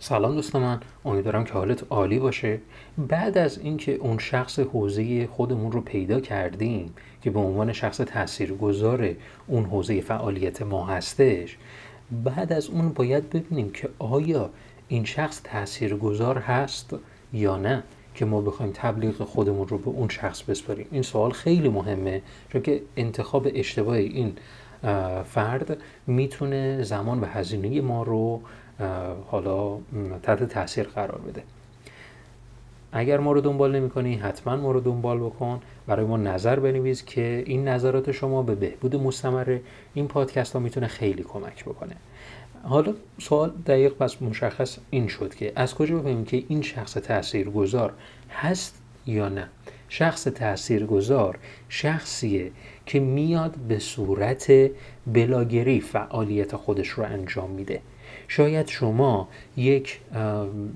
سلام دوست من امیدوارم که حالت عالی باشه. بعد از اینکه اون شخص حوزه خودمون رو پیدا کردیم که به عنوان شخص تاثیرگذار اون حوزه فعالیت ما هستش بعد از اون باید ببینیم که آیا این شخص تاثیرگذار هست یا نه که ما بخوایم تبلیغ خودمون رو به اون شخص بسپاریم. این سوال خیلی مهمه چون که انتخاب اشتباه این فرد می‌تونه زمان و هزینه ما رو حالا تحت تاثیر قرار بده. اگر ما رو دنبال نمی کنی حتما ما رو دنبال بکن. برای ما نظر بنویس که این نظرات شما به بهبود مستمر این پادکست ها می‌تونه خیلی کمک بکنه. حالا سوال دقیق پس مشخص این شد که از کجا بفهمیم که این شخص تاثیرگذار هست یا نه؟ شخص تاثیرگذار شخصیه که میاد به صورت بلاگری فعالیت خودش رو انجام میده. شاید شما یک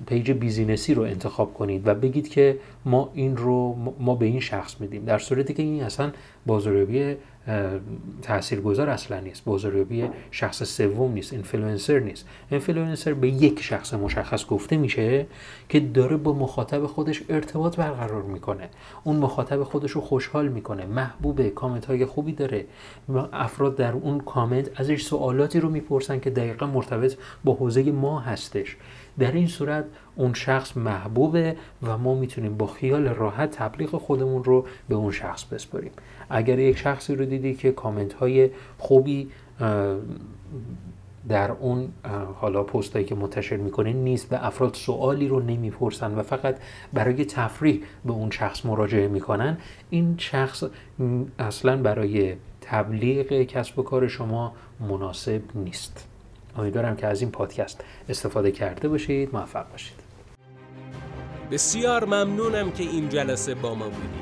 page business ی رو انتخاب کنید و بگید که ما این رو ما به این شخص میدیم. در صورتی که این اصلا بازاریابی تاثیرگذار اصلا نیست. بازاریابی شخص سوم نیست. اینفلوئنسر نیست. اینفلوئنسر به یک شخص مشخص گفته میشه که داره با مخاطب خودش ارتباط برقرار می‌کنه. اون مخاطب خودش رو خوشحال می‌کنه. محبوب کامنت های خوبی داره. افراد در اون کامنت ازش سوالاتی رو می‌پرسن که دقیقا مرتبط با حوزه ما هستش. در این صورت اون شخص محبوبه و ما می‌تونیم با خیال راحت تبلیغ خودمون رو به اون شخص بسپاریم. اگر یک شخصی رو دیدی که کامنت های خوبی در اون حالا پستایی که منتشر می‌کنه نیست. به افراد سوالی رو نمی‌پرسن و فقط برای تفریح به اون شخص مراجعه می‌کنن. این شخص اصلا برای تبلیغ کسب و کار شما مناسب نیست. امیدوارم که از این پادکست استفاده کرده باشید موفق باشید. بسیار ممنونم که این جلسه با ما بودید.